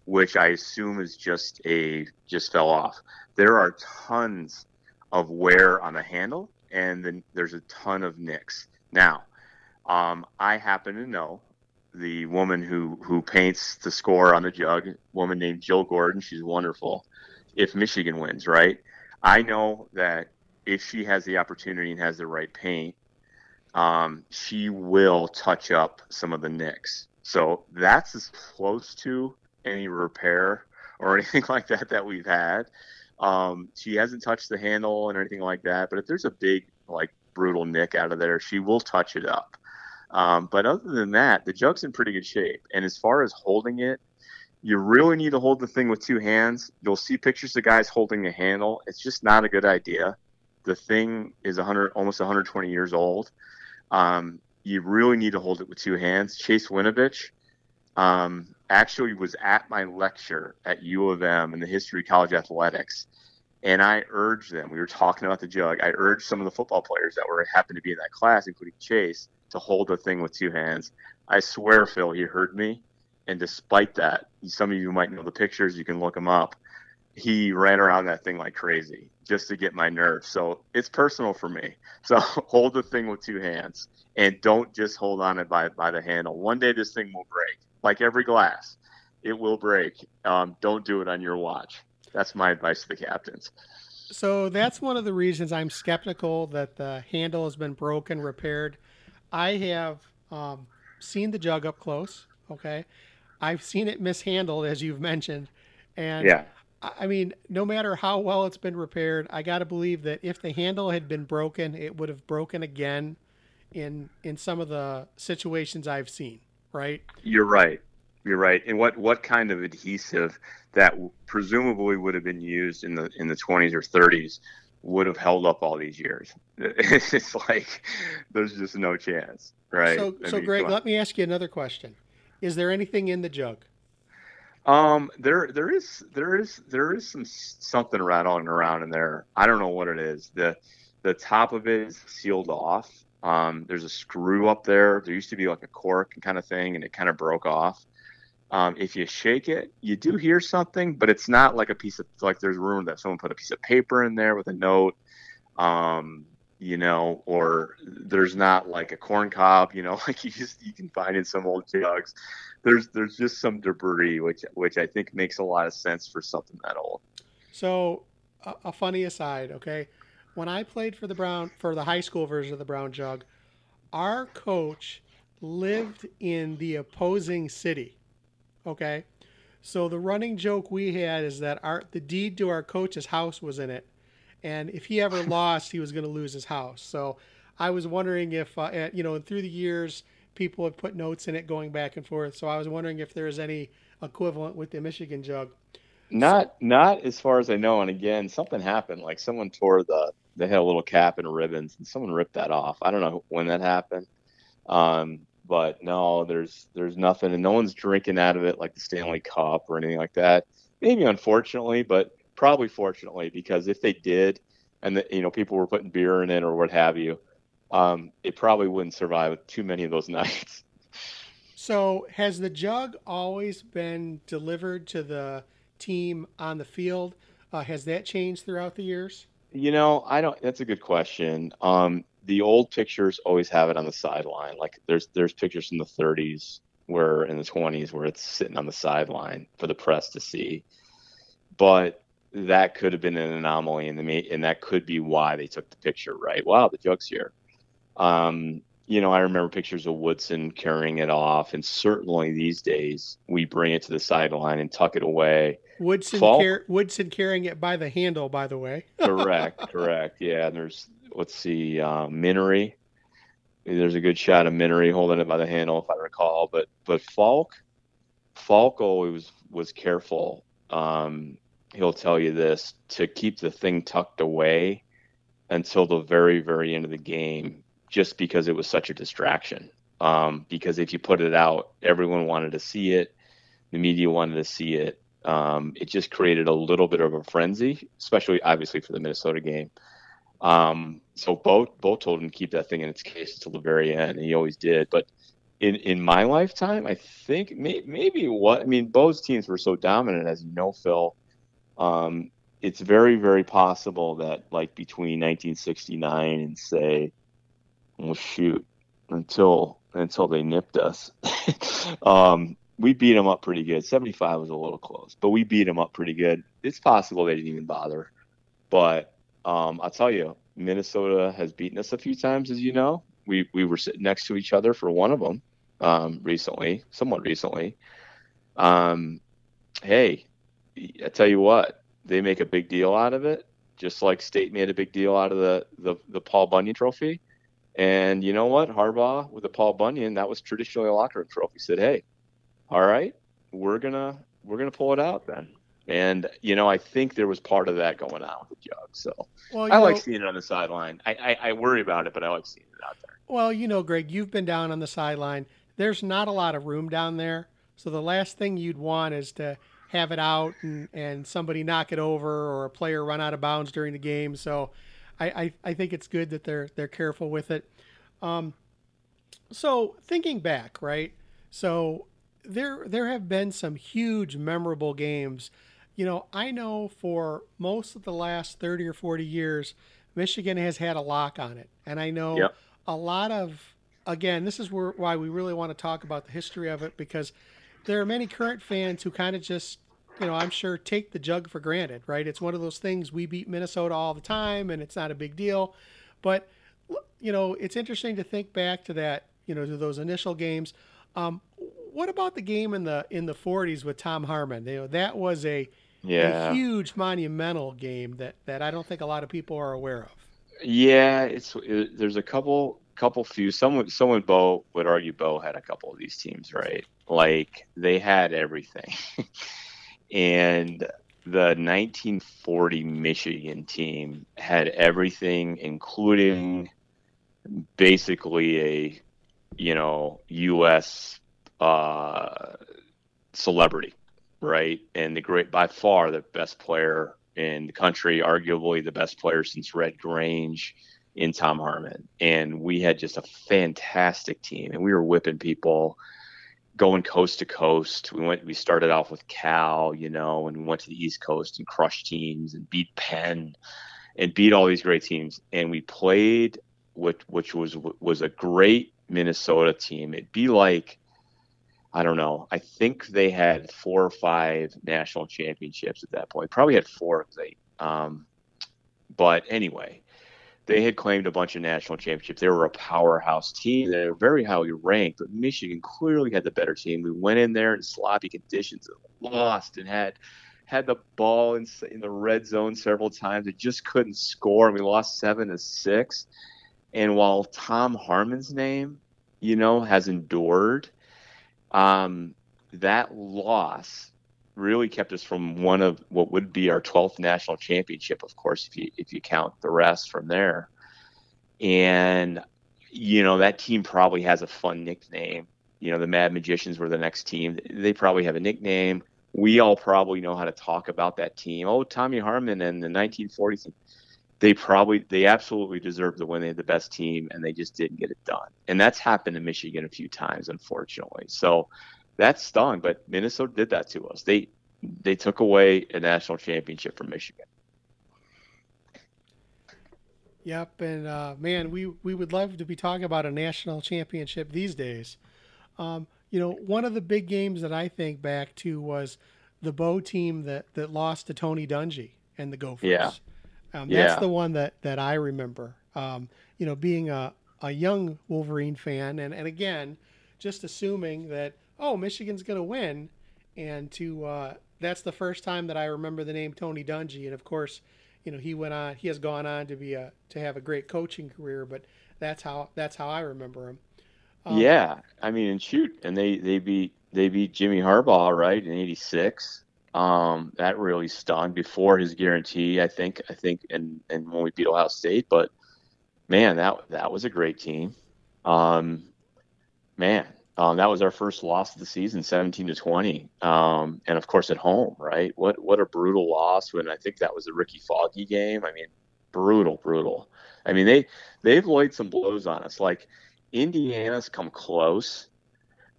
which I assume is just a just fell off. There are tons of wear on the handle, and then there's a ton of nicks. Now, um, I happen to know the woman who who paints the score on the jug, woman named Jill Gordon. She's wonderful. If Michigan wins, right? I know that if she has the opportunity and has the right paint, um, she will touch up some of the nicks. So that's as close to any repair or anything like that that we've had. Um, she hasn't touched the handle and anything like that. But if there's a big like brutal nick out of there, she will touch it up. Um, but other than that, the jug's in pretty good shape. And as far as holding it, you really need to hold the thing with two hands. You'll see pictures of guys holding the handle. It's just not a good idea. The thing is 100, almost 120 years old. Um, you really need to hold it with two hands. Chase Winovich, um, actually was at my lecture at U of M in the history of college athletics. And I urged them, we were talking about the jug. I urged some of the football players that were happened to be in that class, including Chase, to hold the thing with two hands. I swear, Phil, he heard me. And despite that, some of you might know the pictures. You can look them up. He ran around that thing like crazy just to get my nerves. So it's personal for me. So hold the thing with two hands and don't just hold on it by by the handle. One day this thing will break, like every glass. It will break. Um, don't do it on your watch. That's my advice to the captains. So that's one of the reasons I'm skeptical that the handle has been broken, repaired. I have um, seen the jug up close. Okay, I've seen it mishandled, as you've mentioned, and yeah. I mean, no matter how well it's been repaired, I got to believe that if the handle had been broken, it would have broken again in in some of the situations I've seen. Right? You're right. You're right. And what what kind of adhesive that presumably would have been used in the in the 20s or 30s would have held up all these years? It's like there's just no chance, right? So, I so mean, Greg, let me ask you another question. Is there anything in the jug? Um, there, there is, there is, there is some something rattling around in there. I don't know what it is. the The top of it is sealed off. Um, there's a screw up there. There used to be like a cork kind of thing, and it kind of broke off. Um, if you shake it, you do hear something, but it's not like a piece of like there's room that someone put a piece of paper in there with a note. Um, you know, or there's not like a corn cob, you know, like you just you can find in some old jugs. There's there's just some debris, which which I think makes a lot of sense for something that old. So, a, a funny aside, okay, when I played for the Brown for the high school version of the Brown Jug, our coach lived in the opposing city. Okay, so the running joke we had is that our the deed to our coach's house was in it and if he ever lost, he was going to lose his house. So I was wondering if, uh, at, you know, through the years, people have put notes in it going back and forth. So I was wondering if there is any equivalent with the Michigan jug. Not, not as far as I know. And again, something happened. Like someone tore the, they had a little cap and ribbons, and someone ripped that off. I don't know when that happened. Um, but no, there's there's nothing, and no one's drinking out of it like the Stanley Cup or anything like that. Maybe unfortunately, but probably fortunately, because if they did, and the, you know people were putting beer in it or what have you, um, it probably wouldn't survive too many of those nights. So has the jug always been delivered to the team on the field? Uh, has that changed throughout the years? You know, I don't. That's a good question. Um, the old pictures always have it on the sideline. Like there's there's pictures from the 30s where in the 20s where it's sitting on the sideline for the press to see. But that could have been an anomaly in the meet, and that could be why they took the picture. Right? Wow, the joke's here. Um, you know, I remember pictures of Woodson carrying it off, and certainly these days we bring it to the sideline and tuck it away. Woodson, car- Woodson carrying it by the handle, by the way. correct, correct. Yeah, and there's let's see, uh, Minery. There's a good shot of Minery holding it by the handle, if I recall. But but Falk, Falk always was careful. Um, he'll tell you this to keep the thing tucked away until the very very end of the game just because it was such a distraction. Um, because if you put it out everyone wanted to see it. The media wanted to see it. Um, it just created a little bit of a frenzy especially obviously for the minnesota game. Um, so both both told him to keep that thing in its case until the very end and he always did. But in in my lifetime i think may, maybe what i mean both teams were so dominant as you know phil um, it's very, very possible that like between 1969 and say, well, shoot, until until they nipped us, um, we beat them up pretty good. 75 was a little close, but we beat them up pretty good. It's possible they didn't even bother, but um, I'll tell you, Minnesota has beaten us a few times, as you know. We we were sitting next to each other for one of them um, recently, somewhat recently. Um, hey, I tell you what, they make a big deal out of it, just like State made a big deal out of the the, the Paul Bunyan Trophy. And you know what, Harbaugh with the Paul Bunyan, that was traditionally a locker room trophy. Said, hey, all right, we're gonna we're gonna pull it out then. And you know, I think there was part of that going on with the jug. So well, I know, like seeing it on the sideline. I, I, I worry about it, but I like seeing it out there. Well, you know, Greg, you've been down on the sideline. There's not a lot of room down there. So the last thing you'd want is to have it out and, and somebody knock it over or a player run out of bounds during the game. So I, I, I think it's good that they're they're careful with it. Um, so thinking back, right? So there there have been some huge memorable games. You know, I know for most of the last 30 or 40 years, Michigan has had a lock on it. And I know Yep. a lot of again, this is where, why we really want to talk about the history of it because there are many current fans who kind of just, you know, I'm sure take the jug for granted, right? It's one of those things we beat Minnesota all the time and it's not a big deal. But, you know, it's interesting to think back to that, you know, to those initial games. Um, what about the game in the in the 40s with Tom Harmon? You know, that was a, Yeah. a huge monumental game that, that I don't think a lot of people are aware of. Yeah, it's it, there's a couple couple few someone someone Bo would argue Bo had a couple of these teams, right? Like they had everything. and the 1940 Michigan team had everything including basically a you know US uh celebrity, right? And the great by far the best player in the country, arguably the best player since Red Grange in Tom Harmon. And we had just a fantastic team and we were whipping people going coast to coast. We went we started off with Cal, you know, and we went to the East Coast and crushed teams and beat Penn and beat all these great teams. And we played which which was was a great Minnesota team. It'd be like I don't know. I think they had four or five national championships at that point. Probably had four of they. Um, but anyway, they had claimed a bunch of national championships. They were a powerhouse team. They were very highly ranked, but Michigan clearly had the better team. We went in there in sloppy conditions and lost and had had the ball in, in the red zone several times. It just couldn't score, and we lost seven to six. And while Tom Harmon's name, you know, has endured, um, that loss really kept us from one of what would be our 12th national championship, of course, if you if you count the rest from there. And you know that team probably has a fun nickname. You know, the Mad Magicians were the next team. They probably have a nickname. We all probably know how to talk about that team. Oh, Tommy Harmon and the 1940s. They probably, they absolutely deserve to win. They had the best team, and they just didn't get it done. And that's happened to Michigan a few times, unfortunately. So that stung. But Minnesota did that to us. They they took away a national championship from Michigan. Yep, and uh, man, we we would love to be talking about a national championship these days. Um, you know, one of the big games that I think back to was the Bo team that that lost to Tony Dungy and the Gophers. Yeah. Um, Yeah. that's the one that that I remember. Um, you know, being a a young Wolverine fan, and and again, just assuming that oh, Michigan's going to win, and to uh, that's the first time that I remember the name Tony Dungy, and of course, you know he went on, he has gone on to be a to have a great coaching career, but that's how that's how I remember him. Um, yeah, I mean, and shoot, and they they beat they beat Jimmy Harbaugh right in '86. Um, that really stung before his guarantee. I think I think, and and when we beat Ohio State, but man, that that was a great team. Um, man, um, that was our first loss of the season, 17 to 20, um, and of course at home, right? What what a brutal loss. When I think that was a Rickey Foggie game. I mean, brutal, brutal. I mean they they've laid some blows on us. Like Indiana's come close,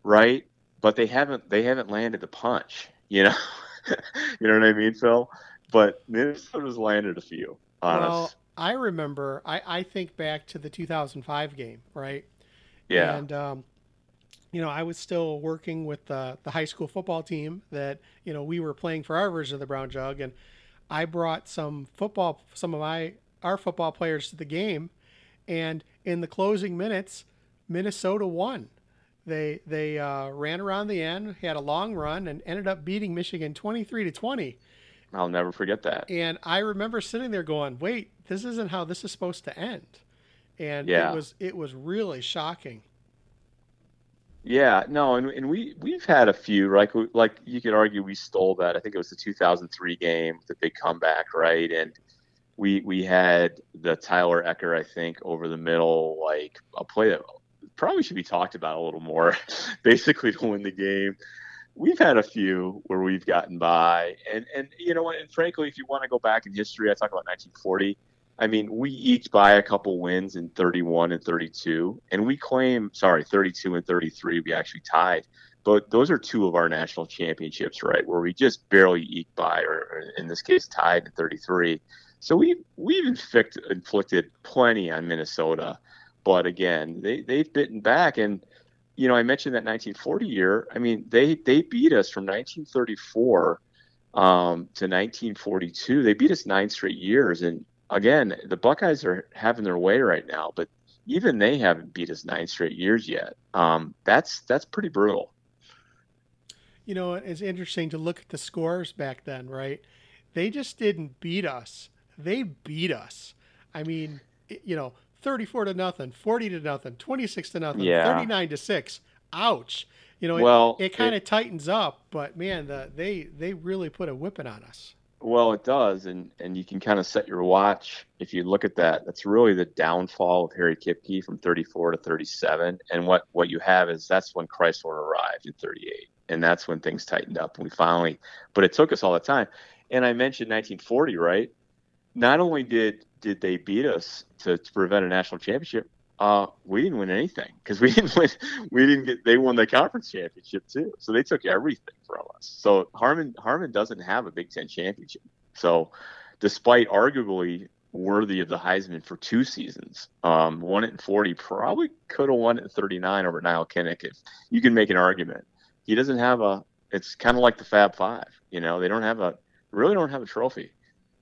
right? But they haven't they haven't landed the punch. You know, you know what I mean, Phil. But Minnesota's landed a few on Well, us. I remember. I I think back to the 2005 game, right? Yeah, And um, you know, I was still working with the the high school football team that you know we were playing for our version of the Brown Jug, and I brought some football, some of my our football players to the game, and in the closing minutes, Minnesota won. They they uh, ran around the end, had a long run, and ended up beating Michigan 23 to 20. I'll never forget that. And I remember sitting there going, "Wait, this isn't how this is supposed to end." And Yeah. it was it was really shocking. Yeah, no, and and we we've had a few like like you could argue we stole that. I think it was the 2003 game, the big comeback, right? And we we had the Tyler Ecker, I think, over the middle, like a play that probably should be talked about a little more, basically to win the game. We've had a few where we've gotten by, and and you know, and frankly, if you want to go back in history, I talk about 1940. I mean, we each buy a couple wins in 31 and 32, and we claim, sorry, 32 and 33. We actually tied. but those are two of our national championships, right, where we just barely eked by, or, in this case, tied in 33. So we we've inflict, inflicted plenty on Minnesota, but again, they they've bitten back, and you know I mentioned that 1940 year. I mean, they they beat us from 1934 um, to 1942. They beat us nine straight years, and again, the Buckeyes are having their way right now, but even they haven't beat us nine straight years yet. Um, that's that's pretty brutal. You know, it's interesting to look at the scores back then, right? They just didn't beat us; they beat us. I mean, you know, thirty-four to nothing, forty to nothing, twenty-six to nothing, yeah. thirty-nine to six. Ouch! You know, well, it, it kind of tightens up, but man, the, they they really put a whipping on us. Well, it does, and and you can kind of set your watch if you look at that. That's really the downfall of Harry Kipke from 34 to 37, and what what you have is that's when Crisler arrived in 38, and that's when things tightened up, and we finally. But it took us all the time, and I mentioned 1940, right? Not only did did they beat us to, to prevent a national championship, uh, we didn't win anything because we didn't win. We didn't get. They won the conference championship too, so they took everything from us. So Harmon Harmon doesn't have a Big Ten championship. So, despite arguably worthy of the Heisman for two seasons, um, won it in 40, probably could have won it in 39 over Nile Kinnick. If you can make an argument, he doesn't have a. It's kind of like the Fab Five. You know, they don't have a really don't have a trophy.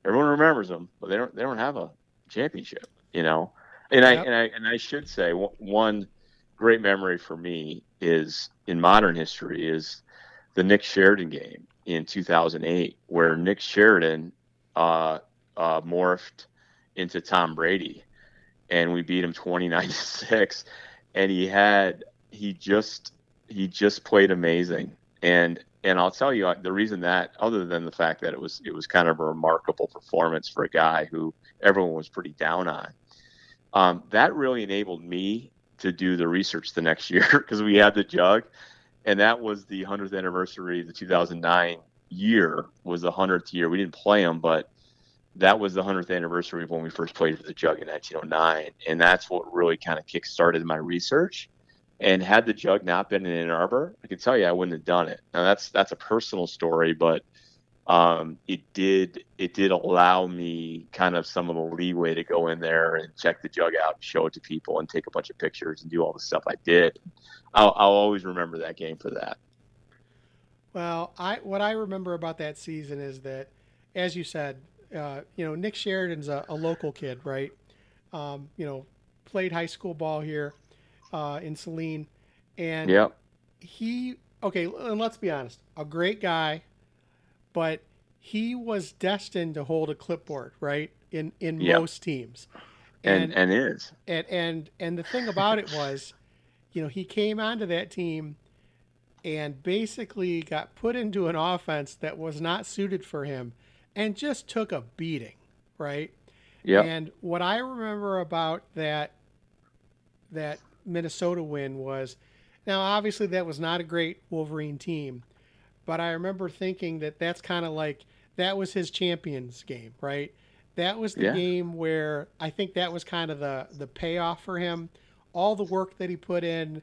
Everyone remembers them, but they don't. They don't have a championship. You know. And yep. I and I and I should say one great memory for me is in modern history is the Nick Sheridan game in 2008, where Nick Sheridan uh, uh, morphed into Tom Brady, and we beat him 29 six, and he had he just he just played amazing, and and I'll tell you the reason that other than the fact that it was it was kind of a remarkable performance for a guy who everyone was pretty down on um, that really enabled me to do the research the next year because we had the jug, and that was the 100th anniversary. The 2009 year was the 100th year. We didn't play them, but that was the 100th anniversary of when we first played for the jug in 1909, and that's what really kind of kick-started my research. And had the jug not been in Ann Arbor, I can tell you I wouldn't have done it. Now that's that's a personal story, but um, it did it did allow me kind of some of the leeway to go in there and check the jug out, and show it to people, and take a bunch of pictures and do all the stuff I did. I'll, I'll always remember that game for that. Well, I what I remember about that season is that, as you said, uh, you know Nick Sheridan's a, a local kid, right? Um, you know, played high school ball here uh, in Saline, and yep. he okay. And let's be honest, a great guy, but he was destined to hold a clipboard, right? In in yep. most teams. And, and and is. And and and the thing about it was, you know, he came onto that team and basically got put into an offense that was not suited for him and just took a beating, right? Yeah. And what I remember about that that Minnesota win was now obviously that was not a great Wolverine team, but I remember thinking that that's kind of like that was his champions game, right? That was the yeah. game where I think that was kind of the the payoff for him. All the work that he put in,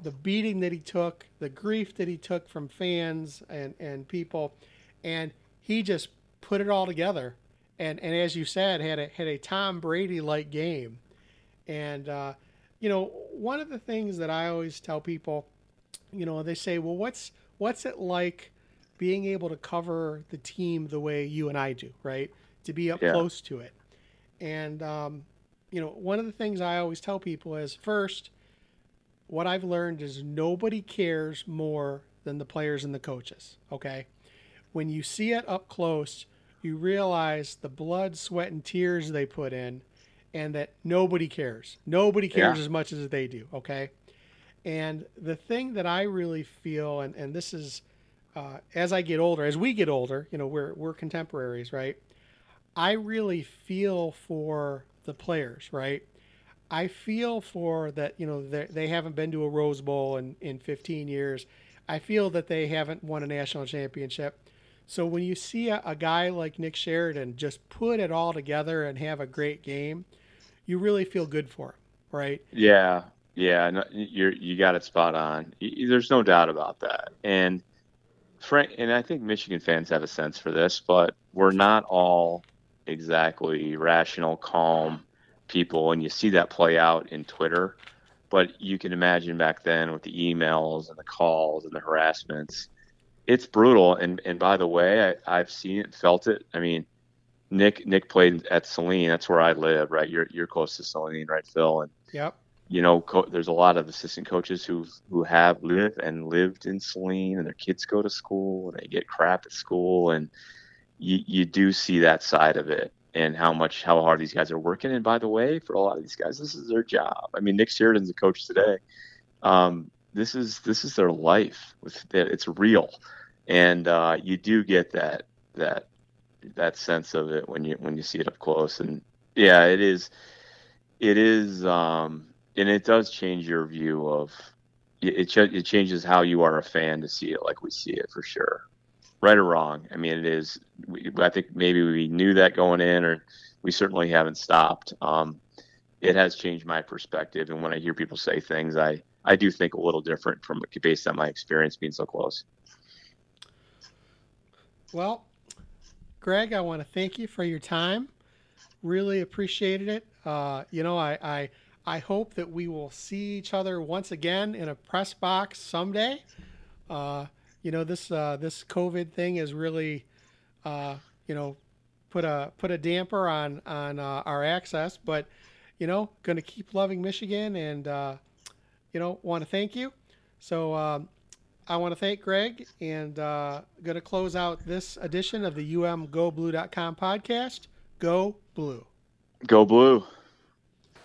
the beating that he took, the grief that he took from fans and and people, and he just put it all together. And and as you said, had a had a Tom Brady like game. And uh, you know, one of the things that I always tell people, you know, they say, well, what's what's it like being able to cover the team the way you and I do, right? To be up yeah. close to it. And, um, you know, one of the things I always tell people is first, what I've learned is nobody cares more than the players and the coaches, okay? When you see it up close, you realize the blood, sweat, and tears they put in, and that nobody cares. Nobody cares yeah. as much as they do, okay? And the thing that I really feel, and, and this is uh, as I get older, as we get older, you know, we're, we're contemporaries, right? I really feel for the players, right? I feel for that, you know, they haven't been to a Rose Bowl in, in 15 years. I feel that they haven't won a national championship. So when you see a, a, guy like Nick Sheridan just put it all together and have a great game, you really feel good for him, right? Yeah, Yeah, no, you're you got it spot on. There's no doubt about that. And Frank, and I think Michigan fans have a sense for this, but we're not all exactly rational, calm people, and you see that play out in Twitter. But you can imagine back then with the emails and the calls and the harassments, it's brutal. And and by the way, I, I've seen it, felt it. I mean, Nick Nick played at Saline. That's where I live, right? You're you're close to Saline, right, Phil? And yep. You know, co- there's a lot of assistant coaches who who have lived and lived in Saline, and their kids go to school and they get crap at school, and you you do see that side of it and how much how hard these guys are working. And by the way, for a lot of these guys, this is their job. I mean, Nick Sheridan's a coach today. Um, this is this is their life. It's real, and uh, you do get that that that sense of it when you when you see it up close. And yeah, it is it is um, and it does change your view of it. It changes how you are a fan to see it like we see it for sure right or wrong. I mean, it is. We, I think maybe we knew that going in, or we certainly haven't stopped. Um, it has changed my perspective, and when I hear people say things, I I do think a little different from based on my experience being so close. Well, Greg, I want to thank you for your time. Really appreciated it. Uh, you know, I, I I hope that we will see each other once again in a press box someday. Uh, you know this uh, this COVID thing has really, uh, you know, put a put a damper on on uh, our access. But you know, going to keep loving Michigan, and uh, you know, want to thank you. So um, I want to thank Greg, and uh, going to close out this edition of the UMGoBlue.com podcast. Go Blue. Go Blue.